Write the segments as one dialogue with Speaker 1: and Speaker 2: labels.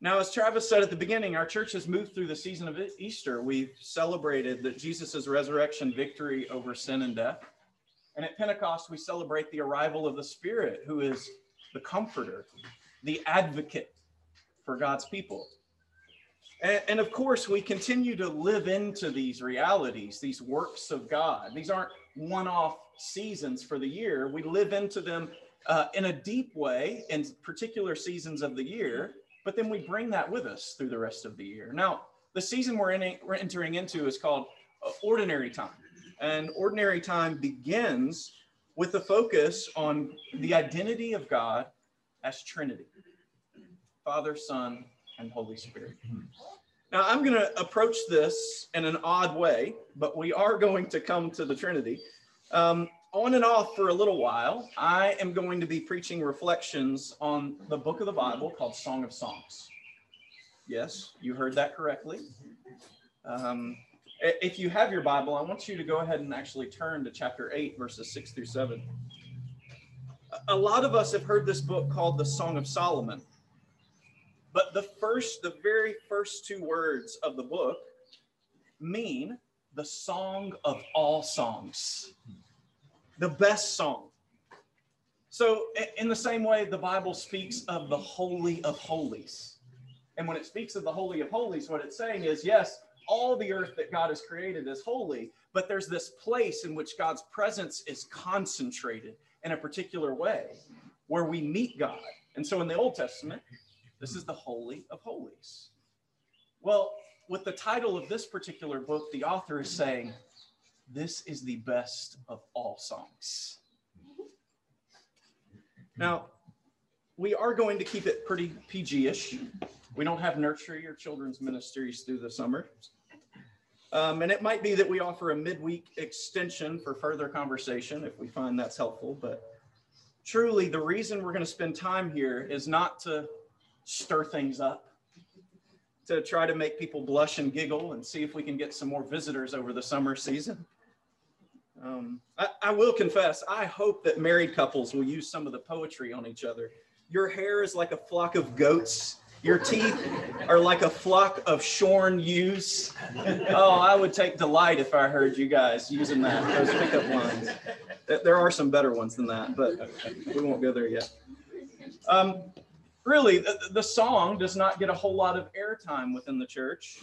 Speaker 1: Now, as Travis said at the beginning, our church has moved through the season of Easter. We've celebrated that Jesus' resurrection victory over sin and death. And at Pentecost, we celebrate the arrival of the Spirit, who is the comforter, the advocate for God's people. And, and, of course, we continue to live into these realities, these works of God. These aren't one off seasons for the year. We live into them uh, in a deep way in particular seasons of the year, but then we bring that with us through the rest of the year. Now, the season we're, in, we're entering into is called uh, ordinary time. And ordinary time begins with a focus on the identity of God as Trinity Father, Son, and Holy Spirit. Now, I'm going to approach this in an odd way, but we are going to come to the Trinity. Um, on and off for a little while, I am going to be preaching reflections on the book of the Bible called Song of Songs. Yes, you heard that correctly. Um, if you have your Bible, I want you to go ahead and actually turn to chapter 8, verses 6 through 7. A lot of us have heard this book called the Song of Solomon. But the first, the very first two words of the book mean the song of all songs, the best song. So, in the same way, the Bible speaks of the Holy of Holies. And when it speaks of the Holy of Holies, what it's saying is yes, all the earth that God has created is holy, but there's this place in which God's presence is concentrated in a particular way where we meet God. And so in the Old Testament, this is the Holy of Holies. Well, with the title of this particular book, the author is saying, This is the best of all songs. Now, we are going to keep it pretty PG ish. We don't have nursery or children's ministries through the summer. Um, and it might be that we offer a midweek extension for further conversation if we find that's helpful. But truly, the reason we're going to spend time here is not to stir things up, to try to make people blush and giggle and see if we can get some more visitors over the summer season. Um, I, I will confess, I hope that married couples will use some of the poetry on each other. Your hair is like a flock of goats. Your teeth are like a flock of shorn ewes. Oh, I would take delight if I heard you guys using that, those pickup lines. There are some better ones than that, but we won't go there yet. Um, really, the, the song does not get a whole lot of airtime within the church.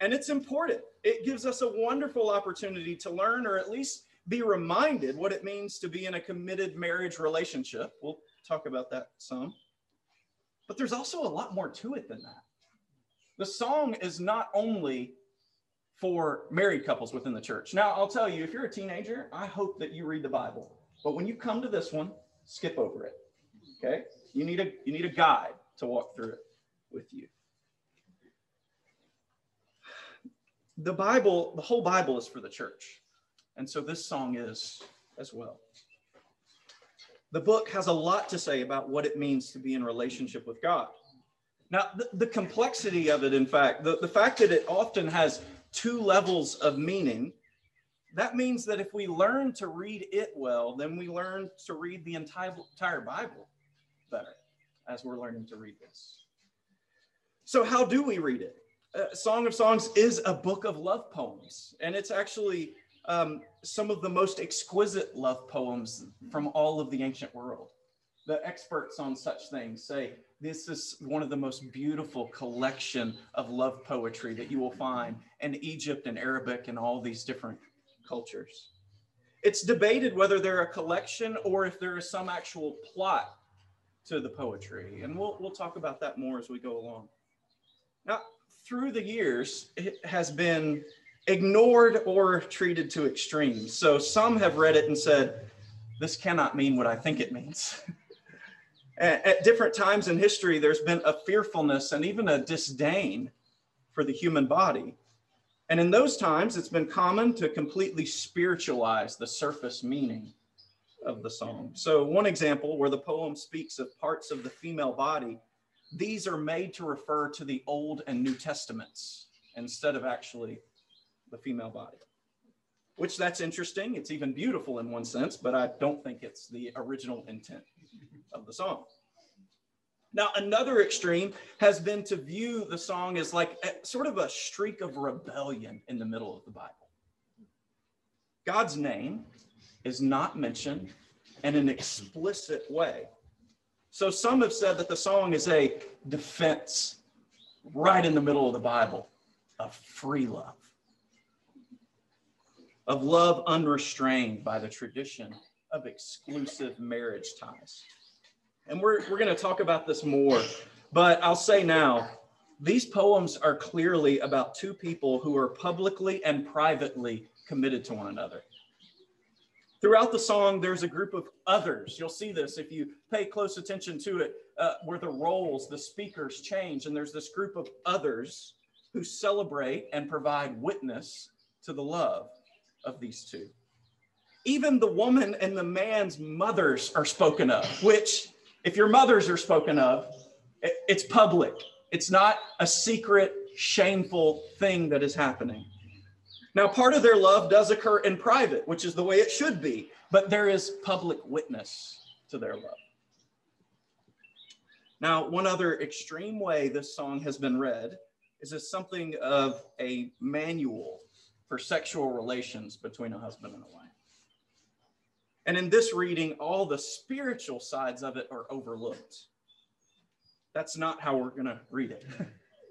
Speaker 1: And it's important. It gives us a wonderful opportunity to learn or at least be reminded what it means to be in a committed marriage relationship. We'll talk about that some. But there's also a lot more to it than that. The song is not only for married couples within the church. Now, I'll tell you, if you're a teenager, I hope that you read the Bible. But when you come to this one, skip over it. Okay? You need a you need a guide to walk through it with you. The Bible, the whole Bible is for the church. And so this song is as well. The book has a lot to say about what it means to be in relationship with God. Now, the, the complexity of it, in fact, the, the fact that it often has two levels of meaning, that means that if we learn to read it well, then we learn to read the entire, entire Bible better as we're learning to read this. So, how do we read it? Uh, Song of Songs is a book of love poems, and it's actually um, some of the most exquisite love poems from all of the ancient world. The experts on such things say this is one of the most beautiful collection of love poetry that you will find in Egypt and Arabic and all these different cultures. It's debated whether they're a collection or if there is some actual plot to the poetry. And we'll, we'll talk about that more as we go along. Now, through the years, it has been ignored or treated to extremes. So some have read it and said, this cannot mean what I think it means. at, different times in history, there's been a fearfulness and even a disdain for the human body. And in those times, it's been common to completely spiritualize the surface meaning of the song. So, one example where the poem speaks of parts of the female body, these are made to refer to the Old and New Testaments instead of actually the female body. Which that's interesting. It's even beautiful in one sense, but I don't think it's the original intent of the song. Now, another extreme has been to view the song as like a, sort of a streak of rebellion in the middle of the Bible. God's name is not mentioned in an explicit way. So some have said that the song is a defense right in the middle of the Bible of free love, of love unrestrained by the tradition of exclusive marriage ties. And we're, we're going to talk about this more, but I'll say now these poems are clearly about two people who are publicly and privately committed to one another. Throughout the song, there's a group of others. You'll see this if you pay close attention to it, uh, where the roles, the speakers change, and there's this group of others who celebrate and provide witness to the love of these two. Even the woman and the man's mothers are spoken of, which, if your mothers are spoken of, it's public. It's not a secret, shameful thing that is happening. Now, part of their love does occur in private, which is the way it should be, but there is public witness to their love. Now, one other extreme way this song has been read is as something of a manual for sexual relations between a husband and a wife. And in this reading, all the spiritual sides of it are overlooked. That's not how we're going to read it.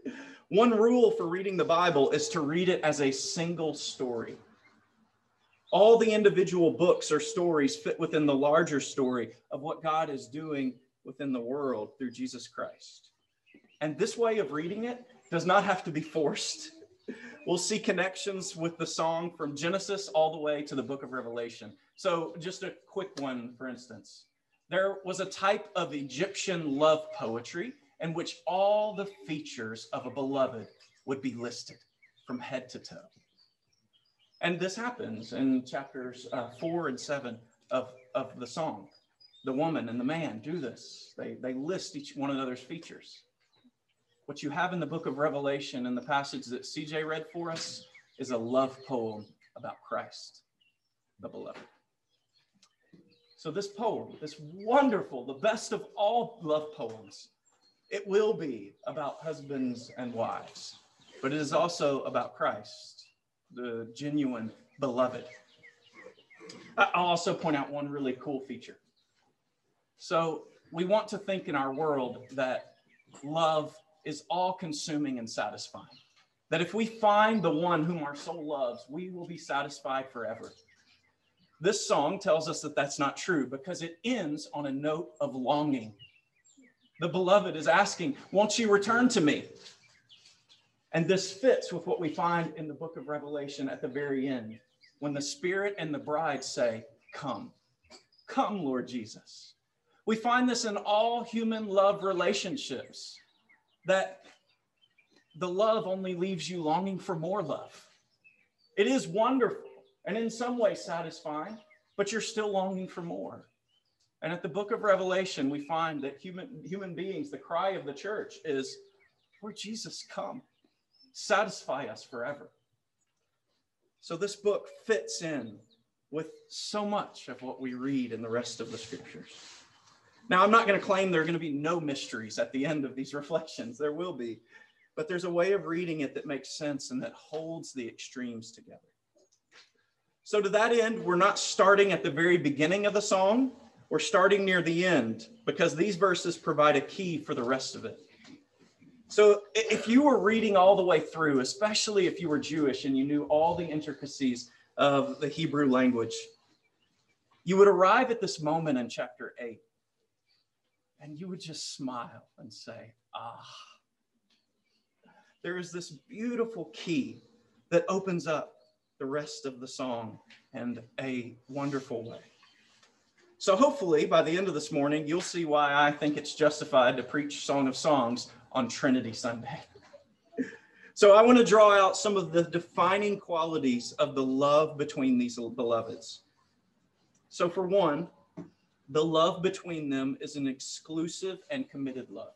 Speaker 1: One rule for reading the Bible is to read it as a single story. All the individual books or stories fit within the larger story of what God is doing within the world through Jesus Christ. And this way of reading it does not have to be forced. We'll see connections with the song from Genesis all the way to the book of Revelation. So, just a quick one, for instance. There was a type of Egyptian love poetry in which all the features of a beloved would be listed from head to toe. And this happens in chapters uh, four and seven of, of the song. The woman and the man do this, they, they list each one another's features. What you have in the book of Revelation and the passage that CJ read for us is a love poem about Christ, the beloved. So, this poem, this wonderful, the best of all love poems, it will be about husbands and wives, but it is also about Christ, the genuine beloved. I'll also point out one really cool feature. So, we want to think in our world that love is all consuming and satisfying. That if we find the one whom our soul loves, we will be satisfied forever. This song tells us that that's not true because it ends on a note of longing the beloved is asking, Won't you return to me? And this fits with what we find in the book of Revelation at the very end, when the Spirit and the bride say, Come, come, Lord Jesus. We find this in all human love relationships that the love only leaves you longing for more love. It is wonderful and in some way satisfying, but you're still longing for more. And at the book of Revelation, we find that human, human beings, the cry of the church is, Lord Jesus, come, satisfy us forever. So this book fits in with so much of what we read in the rest of the scriptures. Now, I'm not going to claim there are going to be no mysteries at the end of these reflections. There will be. But there's a way of reading it that makes sense and that holds the extremes together. So, to that end, we're not starting at the very beginning of the song we're starting near the end because these verses provide a key for the rest of it. So, if you were reading all the way through, especially if you were Jewish and you knew all the intricacies of the Hebrew language, you would arrive at this moment in chapter 8 and you would just smile and say, Ah, there is this beautiful key that opens up the rest of the song in a wonderful way. So hopefully by the end of this morning, you'll see why I think it's justified to preach Song of Songs on Trinity Sunday. so I want to draw out some of the defining qualities of the love between these beloveds. So for one, the love between them is an exclusive and committed love.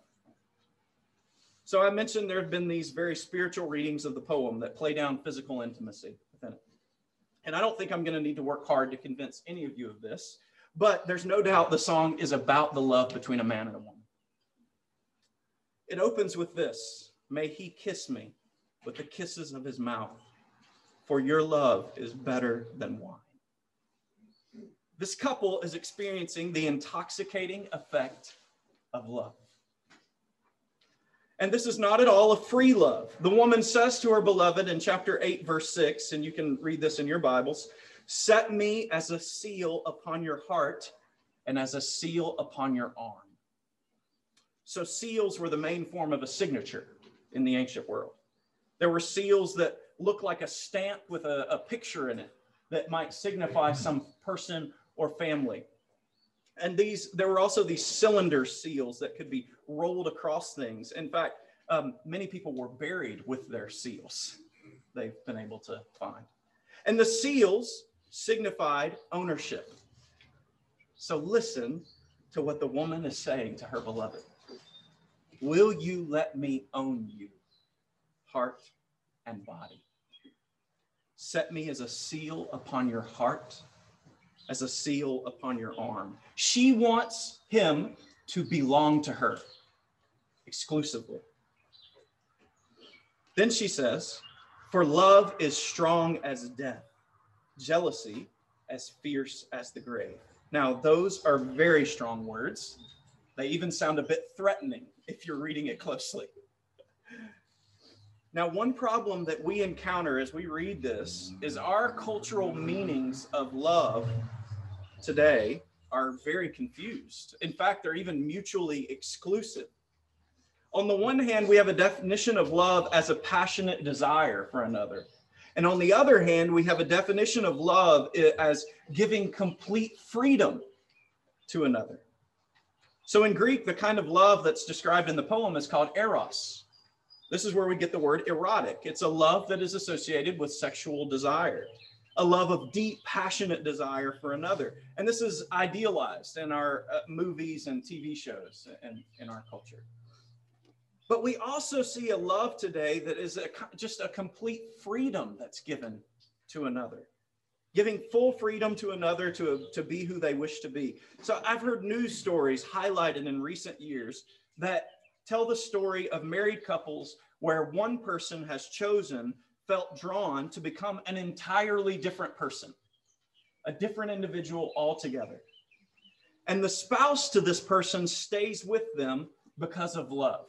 Speaker 1: So I mentioned there have been these very spiritual readings of the poem that play down physical intimacy within it. And I don't think I'm going to need to work hard to convince any of you of this. But there's no doubt the song is about the love between a man and a woman. It opens with this May he kiss me with the kisses of his mouth, for your love is better than wine. This couple is experiencing the intoxicating effect of love. And this is not at all a free love. The woman says to her beloved in chapter 8, verse 6, and you can read this in your Bibles Set me as a seal upon your heart and as a seal upon your arm. So, seals were the main form of a signature in the ancient world. There were seals that looked like a stamp with a, a picture in it that might signify some person or family. And these, there were also these cylinder seals that could be rolled across things. In fact, um, many people were buried with their seals they've been able to find. And the seals signified ownership. So listen to what the woman is saying to her beloved Will you let me own you, heart and body? Set me as a seal upon your heart, as a seal upon your arm. She wants him to belong to her exclusively. Then she says, For love is strong as death, jealousy as fierce as the grave. Now, those are very strong words. They even sound a bit threatening if you're reading it closely. Now, one problem that we encounter as we read this is our cultural meanings of love today are very confused. In fact, they're even mutually exclusive. On the one hand, we have a definition of love as a passionate desire for another. And on the other hand, we have a definition of love as giving complete freedom to another. So in Greek, the kind of love that's described in the poem is called eros. This is where we get the word erotic. It's a love that is associated with sexual desire, a love of deep, passionate desire for another. And this is idealized in our uh, movies and TV shows and in our culture. But we also see a love today that is a, just a complete freedom that's given to another, giving full freedom to another to, to be who they wish to be. So I've heard news stories highlighted in recent years that tell the story of married couples where one person has chosen, felt drawn to become an entirely different person, a different individual altogether. And the spouse to this person stays with them because of love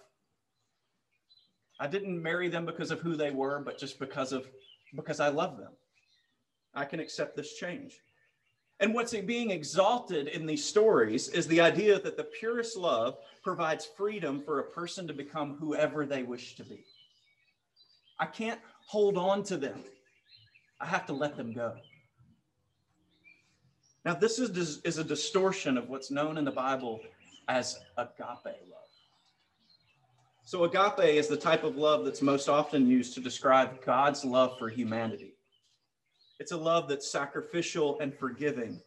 Speaker 1: I didn't marry them because of who they were, but just because of because I love them. I can accept this change. And what's being exalted in these stories is the idea that the purest love provides freedom for a person to become whoever they wish to be. I can't hold on to them. I have to let them go. Now, this is, is a distortion of what's known in the Bible as agape love. So, agape is the type of love that's most often used to describe God's love for humanity. It's a love that's sacrificial and forgiving.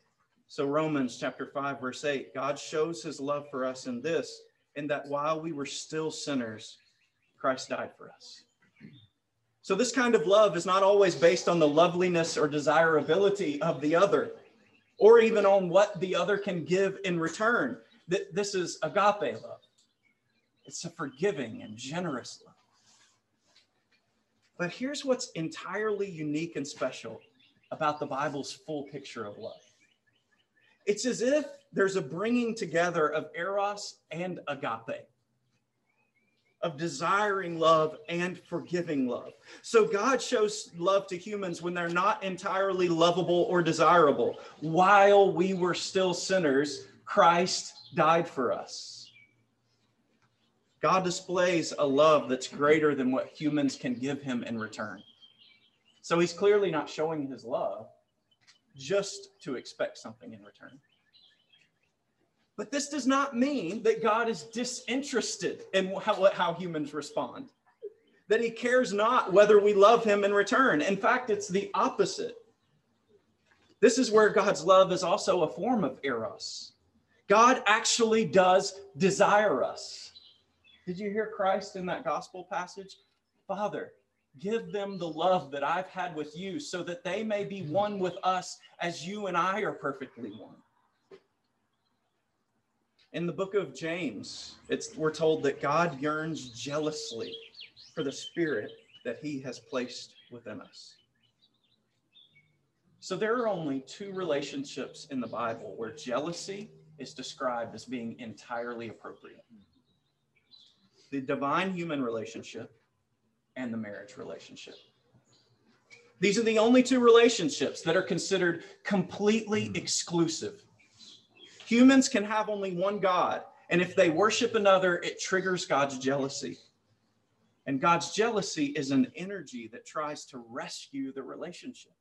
Speaker 1: So, Romans chapter 5, verse 8 God shows his love for us in this, in that while we were still sinners, Christ died for us. So, this kind of love is not always based on the loveliness or desirability of the other, or even on what the other can give in return. This is agape love. It's a forgiving and generous love. But here's what's entirely unique and special about the Bible's full picture of love it's as if there's a bringing together of eros and agape, of desiring love and forgiving love. So God shows love to humans when they're not entirely lovable or desirable. While we were still sinners, Christ died for us. God displays a love that's greater than what humans can give him in return. So he's clearly not showing his love just to expect something in return. But this does not mean that God is disinterested in how, how humans respond, that he cares not whether we love him in return. In fact, it's the opposite. This is where God's love is also a form of eros. God actually does desire us. Did you hear Christ in that gospel passage? Father, give them the love that I've had with you so that they may be hmm. one with us as you and I are perfectly one. In the book of James, it's, we're told that God yearns jealously for the spirit that he has placed within us. So there are only two relationships in the Bible where jealousy is described as being entirely appropriate the divine human relationship and the marriage relationship. These are the only two relationships that are considered completely hmm. exclusive. Humans can have only one God, and if they worship another, it triggers God's jealousy. And God's jealousy is an energy that tries to rescue the relationship.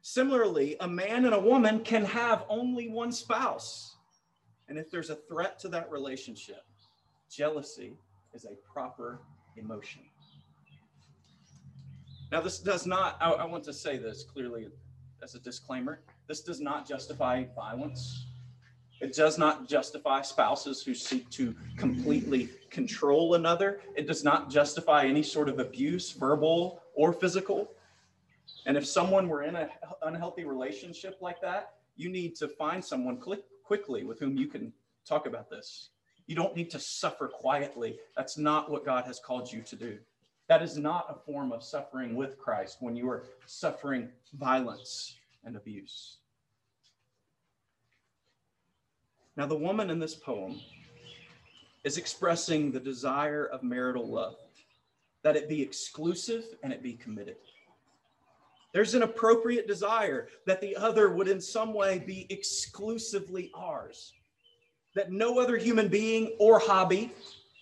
Speaker 1: Similarly, a man and a woman can have only one spouse. And if there's a threat to that relationship, jealousy is a proper emotion. Now, this does not, I, I, want to say this clearly as a disclaimer this does not justify violence. It does not justify spouses who seek to completely control another. It does not justify any sort of abuse, verbal or physical. And if someone were in an unhealthy relationship like that, you need to find someone quickly with whom you can talk about this. You don't need to suffer quietly. That's not what God has called you to do. That is not a form of suffering with Christ when you are suffering violence and abuse. Now, the woman in this poem is expressing the desire of marital love, that it be exclusive and it be committed. There's an appropriate desire that the other would in some way be exclusively ours, that no other human being or hobby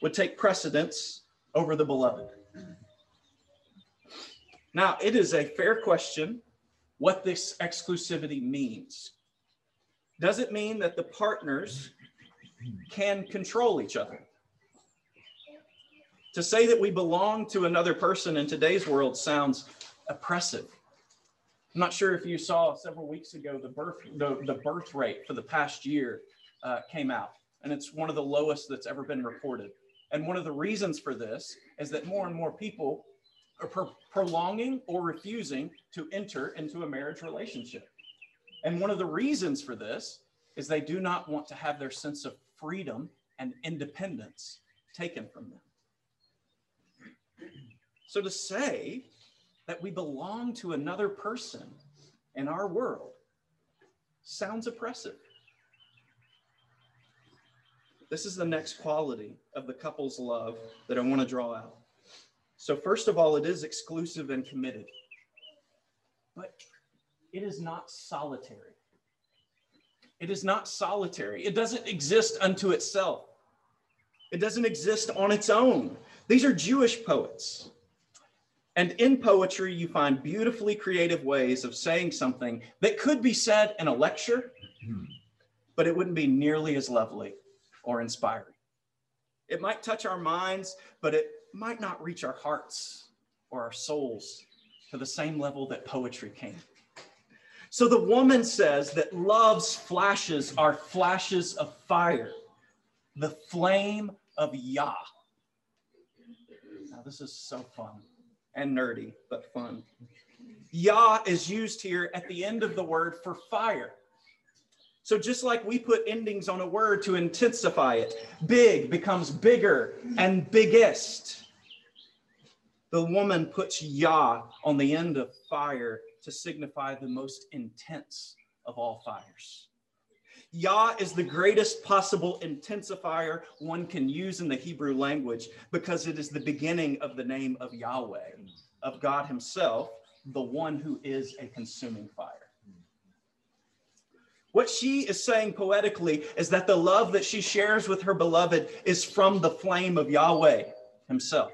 Speaker 1: would take precedence over the beloved. Now, it is a fair question what this exclusivity means. Does it mean that the partners can control each other? To say that we belong to another person in today's world sounds oppressive. I'm not sure if you saw several weeks ago the birth the, the birth rate for the past year uh, came out, and it's one of the lowest that's ever been reported. And one of the reasons for this is that more and more people are pro- prolonging or refusing to enter into a marriage relationship. And one of the reasons for this is they do not want to have their sense of freedom and independence taken from them. So to say that we belong to another person in our world sounds oppressive. This is the next quality of the couple's love that I want to draw out. So, first of all, it is exclusive and committed, but it is not solitary. It is not solitary. It doesn't exist unto itself. It doesn't exist on its own. These are Jewish poets. And in poetry, you find beautifully creative ways of saying something that could be said in a lecture, hmm. but it wouldn't be nearly as lovely or inspiring. It might touch our minds, but it might not reach our hearts or our souls to the same level that poetry can. So the woman says that love's flashes are flashes of fire, the flame of Yah. Now, this is so fun and nerdy, but fun. Yah is used here at the end of the word for fire. So just like we put endings on a word to intensify it, big becomes bigger and biggest. The woman puts Yah on the end of fire to signify the most intense of all fires. Yah is the greatest possible intensifier one can use in the Hebrew language because it is the beginning of the name of Yahweh, of God Himself, the one who is a consuming fire. What she is saying poetically is that the love that she shares with her beloved is from the flame of Yahweh Himself.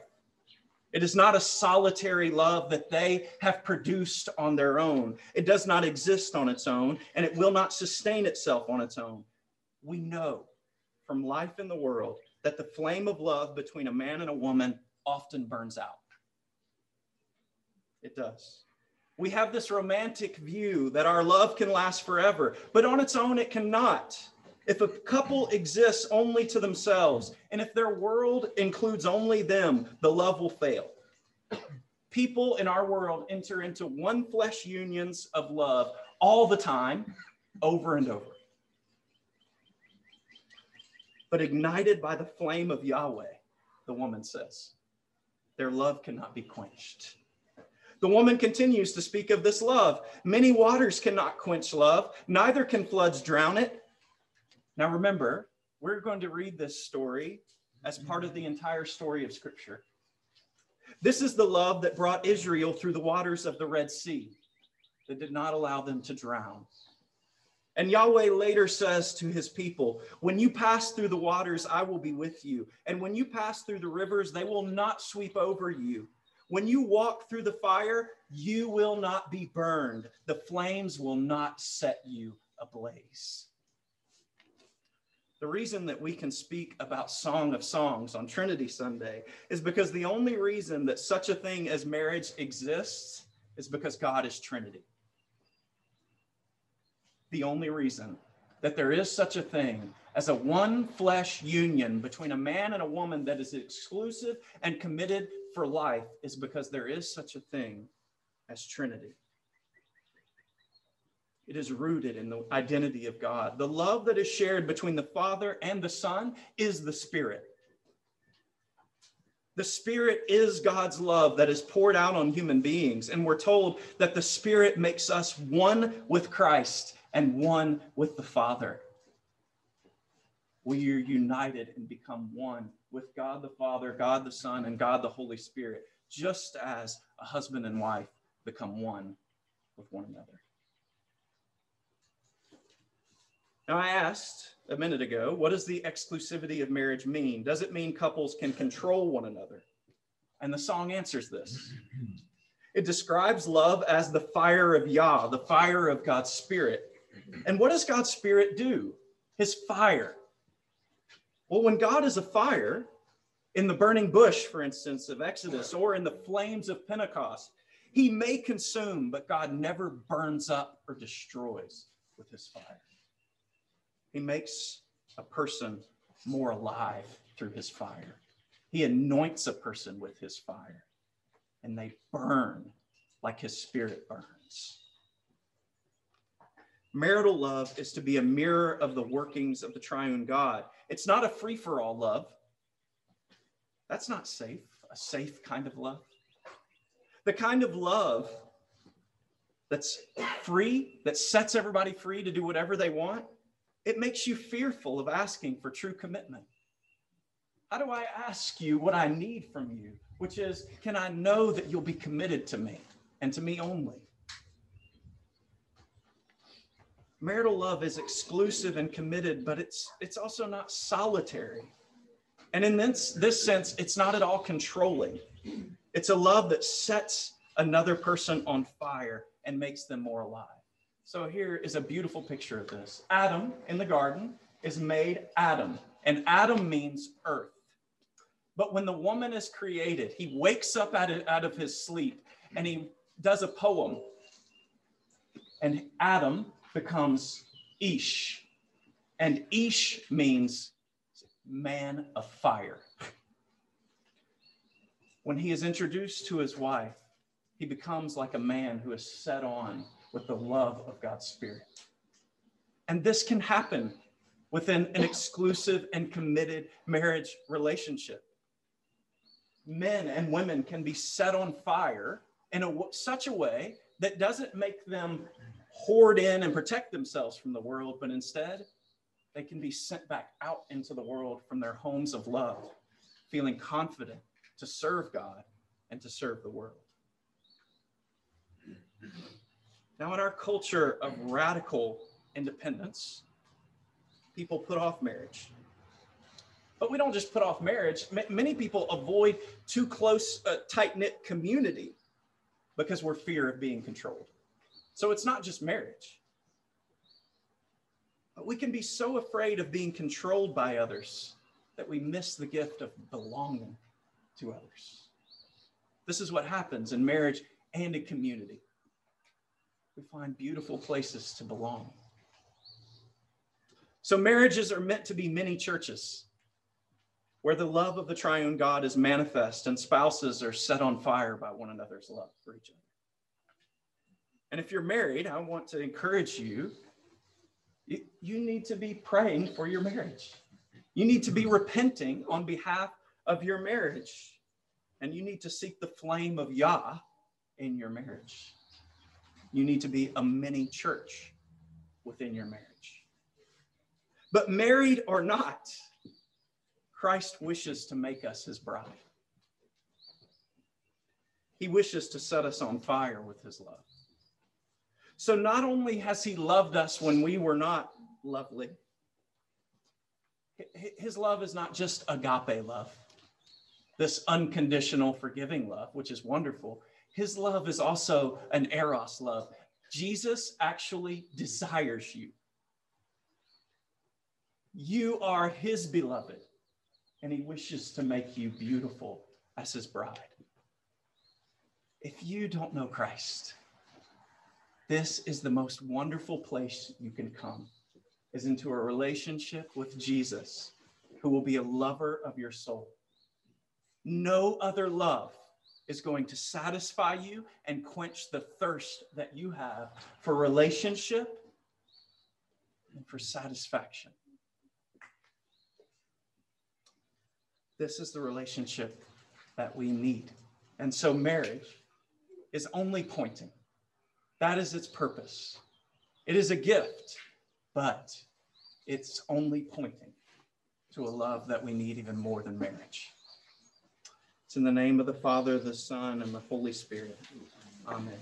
Speaker 1: It is not a solitary love that they have produced on their own. It does not exist on its own, and it will not sustain itself on its own. We know from life in the world that the flame of love between a man and a woman often burns out. It does. We have this romantic view that our love can last forever, but on its own, it cannot. If a couple exists only to themselves, and if their world includes only them, the love will fail. People in our world enter into one flesh unions of love all the time, over and over. but ignited by the flame of Yahweh, the woman says. Their love cannot be quenched. The woman continues to speak of this love. Many waters cannot quench love, neither can floods drown it. Now remember, we're going to read this story as part of the entire story of Scripture. This is the love that brought Israel through the waters of the Red Sea, that did not allow them to drown. And Yahweh later says to his people, When you pass through the waters, I will be with you. And when you pass through the rivers, they will not sweep over you. When you walk through the fire, you will not be burned. The flames will not set you ablaze. The reason that we can speak about Song of Songs on Trinity Sunday is because the only reason that such a thing as marriage exists is because God is Trinity. The only reason that there is such a thing as a one flesh union between a man and a woman that is exclusive and committed for life is because there is such a thing as Trinity. It is rooted in the identity of God. The love that is shared between the Father and the Son is the Spirit. The Spirit is God's love that is poured out on human beings. And we're told that the Spirit makes us one with Christ and one with the Father. We are united and become one with God the Father, God the Son, and God the Holy Spirit, just as a husband and wife become one with one another. Now, I asked a minute ago, what does the exclusivity of marriage mean? Does it mean couples can control one another? And the song answers this. It describes love as the fire of Yah, the fire of God's Spirit. And what does God's Spirit do? His fire. Well, when God is a fire, in the burning bush, for instance, of Exodus, or in the flames of Pentecost, he may consume, but God never burns up or destroys with his fire. He makes a person more alive through his fire. He anoints a person with his fire, and they burn like his spirit burns. Marital love is to be a mirror of the workings of the triune God. It's not a free for all love. That's not safe, a safe kind of love. The kind of love that's free, that sets everybody free to do whatever they want, it makes you fearful of asking for true commitment. How do I ask you what I need from you? Which is, can I know that you'll be committed to me and to me only? Marital love is exclusive and committed, but it's it's also not solitary. And in this, this sense, it's not at all controlling. It's a love that sets another person on fire and makes them more alive. So here is a beautiful picture of this. Adam in the garden is made Adam, and Adam means earth. But when the woman is created, he wakes up out of, out of his sleep and he does a poem. And Adam becomes Ish. And Ish means man of fire. When he is introduced to his wife, he becomes like a man who is set on with the love of God's Spirit. And this can happen within an exclusive and committed marriage relationship. Men and women can be set on fire in a, such a way that doesn't make them hoard in and protect themselves from the world, but instead they can be sent back out into the world from their homes of love, feeling confident to serve God and to serve the world. Now, in our culture of radical independence, people put off marriage. But we don't just put off marriage. M- many people avoid too close, uh, tight knit community because we're fear of being controlled. So it's not just marriage. But we can be so afraid of being controlled by others that we miss the gift of belonging to others. This is what happens in marriage and in community we find beautiful places to belong. So, marriages are meant to be many churches where the love of the triune God is manifest and spouses are set on fire by one another's love for each other. And if you're married, I want to encourage you, you, you need to be praying for your marriage. You need to be repenting on behalf of your marriage. And you need to seek the flame of Yah in your marriage. You need to be a mini church within your marriage. But married or not, Christ wishes to make us his bride. He wishes to set us on fire with his love. So not only has he loved us when we were not lovely, his love is not just agape love, this unconditional forgiving love, which is wonderful. His love is also an eros love. Jesus actually desires you. You are his beloved, and he wishes to make you beautiful as his bride. If you don't know Christ, this is the most wonderful place you can come is into a relationship with Jesus who will be a lover of your soul. No other love is going to satisfy you and quench the thirst that you have for relationship and for satisfaction. This is the relationship that we need. And so marriage is only pointing. That is its purpose. It is a gift, but it's only pointing to a love that we need even more than marriage. It's in the name of the Father, the Son, and the Holy Spirit. Amen.